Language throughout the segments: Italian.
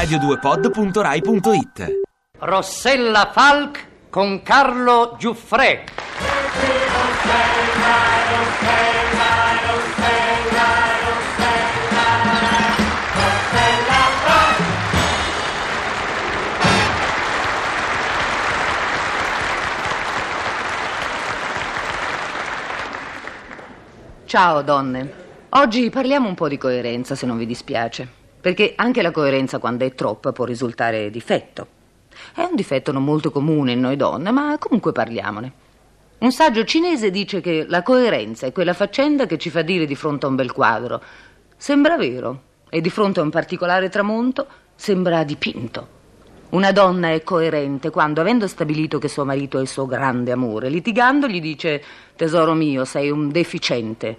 radio2pod.rai.it Rossella Falk con Carlo Giuffre. Ciao donne. Oggi parliamo un po' di coerenza, se non vi dispiace. Perché anche la coerenza, quando è troppa, può risultare difetto. È un difetto non molto comune in noi donne, ma comunque parliamone. Un saggio cinese dice che la coerenza è quella faccenda che ci fa dire di fronte a un bel quadro. Sembra vero, e di fronte a un particolare tramonto sembra dipinto. Una donna è coerente quando, avendo stabilito che suo marito è il suo grande amore, litigando gli dice tesoro mio, sei un deficiente.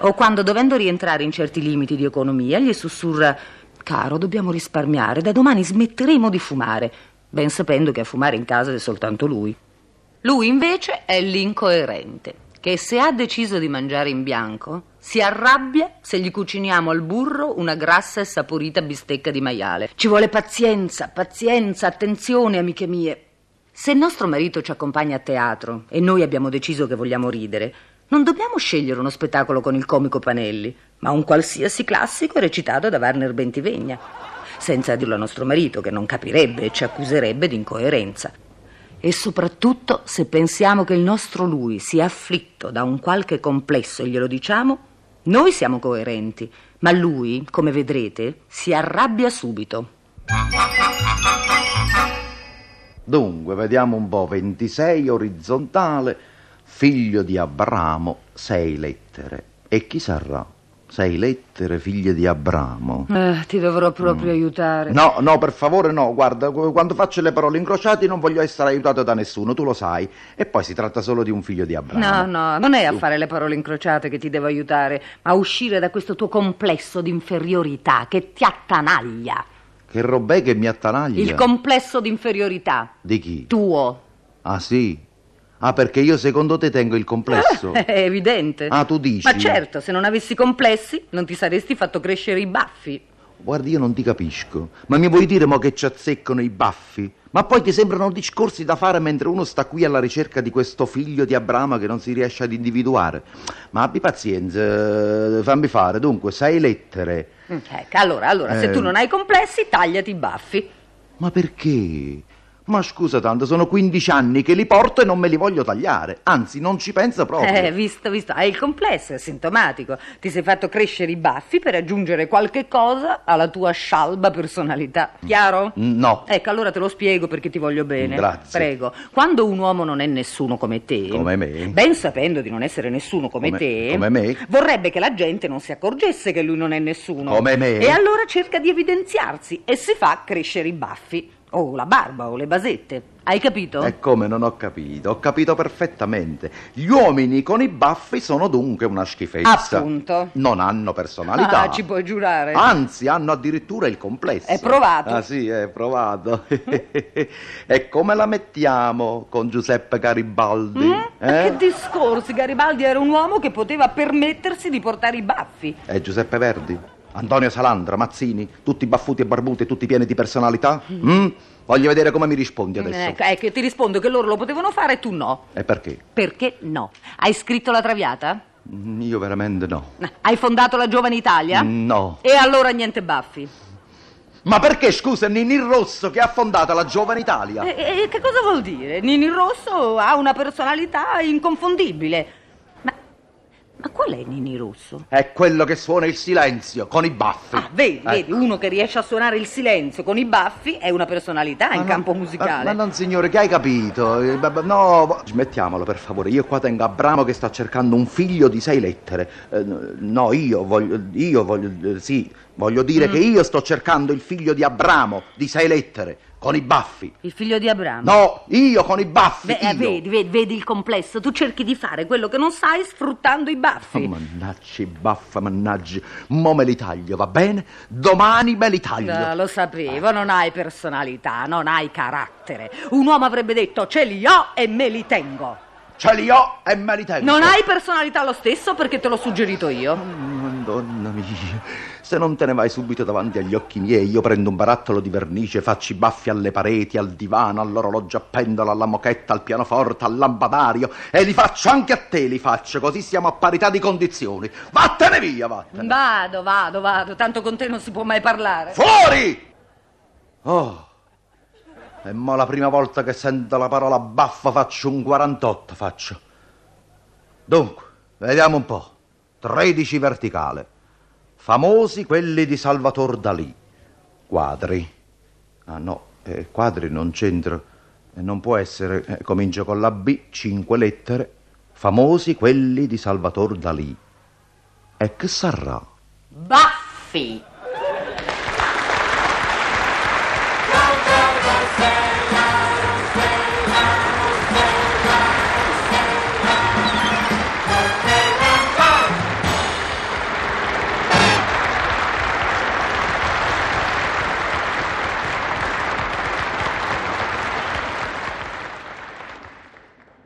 O quando, dovendo rientrare in certi limiti di economia, gli sussurra caro, dobbiamo risparmiare, da domani smetteremo di fumare, ben sapendo che a fumare in casa è soltanto lui. Lui invece è l'incoerente, che se ha deciso di mangiare in bianco, si arrabbia se gli cuciniamo al burro una grassa e saporita bistecca di maiale. Ci vuole pazienza, pazienza, attenzione, amiche mie. Se il nostro marito ci accompagna a teatro e noi abbiamo deciso che vogliamo ridere, non dobbiamo scegliere uno spettacolo con il comico Panelli, ma un qualsiasi classico recitato da Warner Bentivegna, senza dirlo a nostro marito che non capirebbe e ci accuserebbe di incoerenza. E soprattutto se pensiamo che il nostro lui sia afflitto da un qualche complesso e glielo diciamo, noi siamo coerenti, ma lui, come vedrete, si arrabbia subito. Dunque, vediamo un po'. 26 orizzontale, figlio di Abramo, sei lettere. E chi sarà? Sei lettere, figlie di Abramo. Eh, ti dovrò proprio aiutare. No, no, per favore no, guarda, qu- quando faccio le parole incrociate non voglio essere aiutato da nessuno, tu lo sai. E poi si tratta solo di un figlio di Abramo. No, no, non è a fare le parole incrociate che ti devo aiutare, ma a uscire da questo tuo complesso di inferiorità che ti attanaglia. Che robè che mi attanaglia. Il complesso di inferiorità. Di chi? Tuo. Ah sì? Ah, perché io secondo te tengo il complesso? È evidente. Ah, tu dici? Ma certo, se non avessi complessi, non ti saresti fatto crescere i baffi. Guardi, io non ti capisco. Ma mi vuoi dire mo che ci azzeccano i baffi? Ma poi ti sembrano discorsi da fare mentre uno sta qui alla ricerca di questo figlio di Abramo che non si riesce ad individuare? Ma abbi pazienza, eh, fammi fare. Dunque, sei lettere. Mm, Ecco, allora, allora, se Eh. tu non hai complessi, tagliati i baffi. Ma perché? Ma scusa tanto, sono 15 anni che li porto e non me li voglio tagliare. Anzi, non ci penso proprio. Eh, visto, visto, hai il complesso, è sintomatico. Ti sei fatto crescere i baffi per aggiungere qualche cosa alla tua scialba personalità. Chiaro? No. Ecco, allora te lo spiego perché ti voglio bene. Grazie. Prego. Quando un uomo non è nessuno come te, Come me. ben sapendo di non essere nessuno come, Come- te, come me. vorrebbe che la gente non si accorgesse che lui non è nessuno. Come me. E allora cerca di evidenziarsi e si fa crescere i baffi. O la barba o le basette. Hai capito? E come non ho capito? Ho capito perfettamente. Gli uomini con i baffi sono dunque una schifezza. Appunto. Non hanno personalità. Ah, ci puoi giurare. Anzi, hanno addirittura il complesso. È provato. Ah, sì, è provato. e come la mettiamo con Giuseppe Garibaldi? Mm? Eh? Che discorsi, Garibaldi era un uomo che poteva permettersi di portare i baffi. E Giuseppe Verdi? Antonio Salandra, Mazzini, tutti baffuti e barbuti e tutti pieni di personalità? Mm? Voglio vedere come mi rispondi adesso. Ecco, ecco, ti rispondo che loro lo potevano fare e tu no. E perché? Perché no? Hai scritto la Traviata? Mm, Io veramente no. Hai fondato la Giovane Italia? No. E allora niente baffi. Ma perché, scusa, Nini Rosso che ha fondato la Giovane Italia? E, e che cosa vuol dire? Nini Rosso ha una personalità inconfondibile. Ma, ma qual è Nini Rosso? È quello che suona il silenzio con i baffi. Ah, vedi, Ecco. vedi, uno che riesce a suonare il silenzio con i baffi è una personalità in Ma no, campo Ma, musicale. ma non signore, che hai capito? Eh, No, smettiamolo per favore. Io qua tengo Abramo che sta cercando un figlio di sei lettere. Eh, no, io voglio, io voglio, eh, sì, voglio dire Mm. che io sto cercando il figlio di Abramo di sei lettere con i baffi. Il figlio di Abramo. No, io con i baffi. Beh, eh, vedi, vedi, vedi il complesso. Tu cerchi di fare quello che non sai sfruttando i baffi. Oh, mannaggia i baffi, mannaggia. Mo me li taglio, va bene? Domani me li taglio. Ah, lo sapevo, non hai personalità, non hai carattere. Un uomo avrebbe detto ce li ho e me li tengo. Ce li ho e me li tengo. Non hai personalità lo stesso perché te l'ho suggerito io. Madonna mia. Se non te ne vai subito davanti agli occhi miei, io prendo un barattolo di vernice, faccio i baffi alle pareti, al divano, all'orologio a pendola, alla mochetta, al pianoforte, al lampadario e li faccio anche a te, li faccio, così siamo a parità di condizioni. Vattene via, vattene. Vado, vado, vado, tanto con te non si può mai parlare. Fuori! Oh, e mo la prima volta che sento la parola baffa faccio un 48, faccio. Dunque, vediamo un po'. 13 verticale. Famosi quelli di Salvatore Dalì. Quadri. Ah no, eh, quadri non c'entro. Eh, non può essere. Eh, comincio con la B, cinque lettere. Famosi quelli di Salvatore Dalì. E che sarà? Baffi!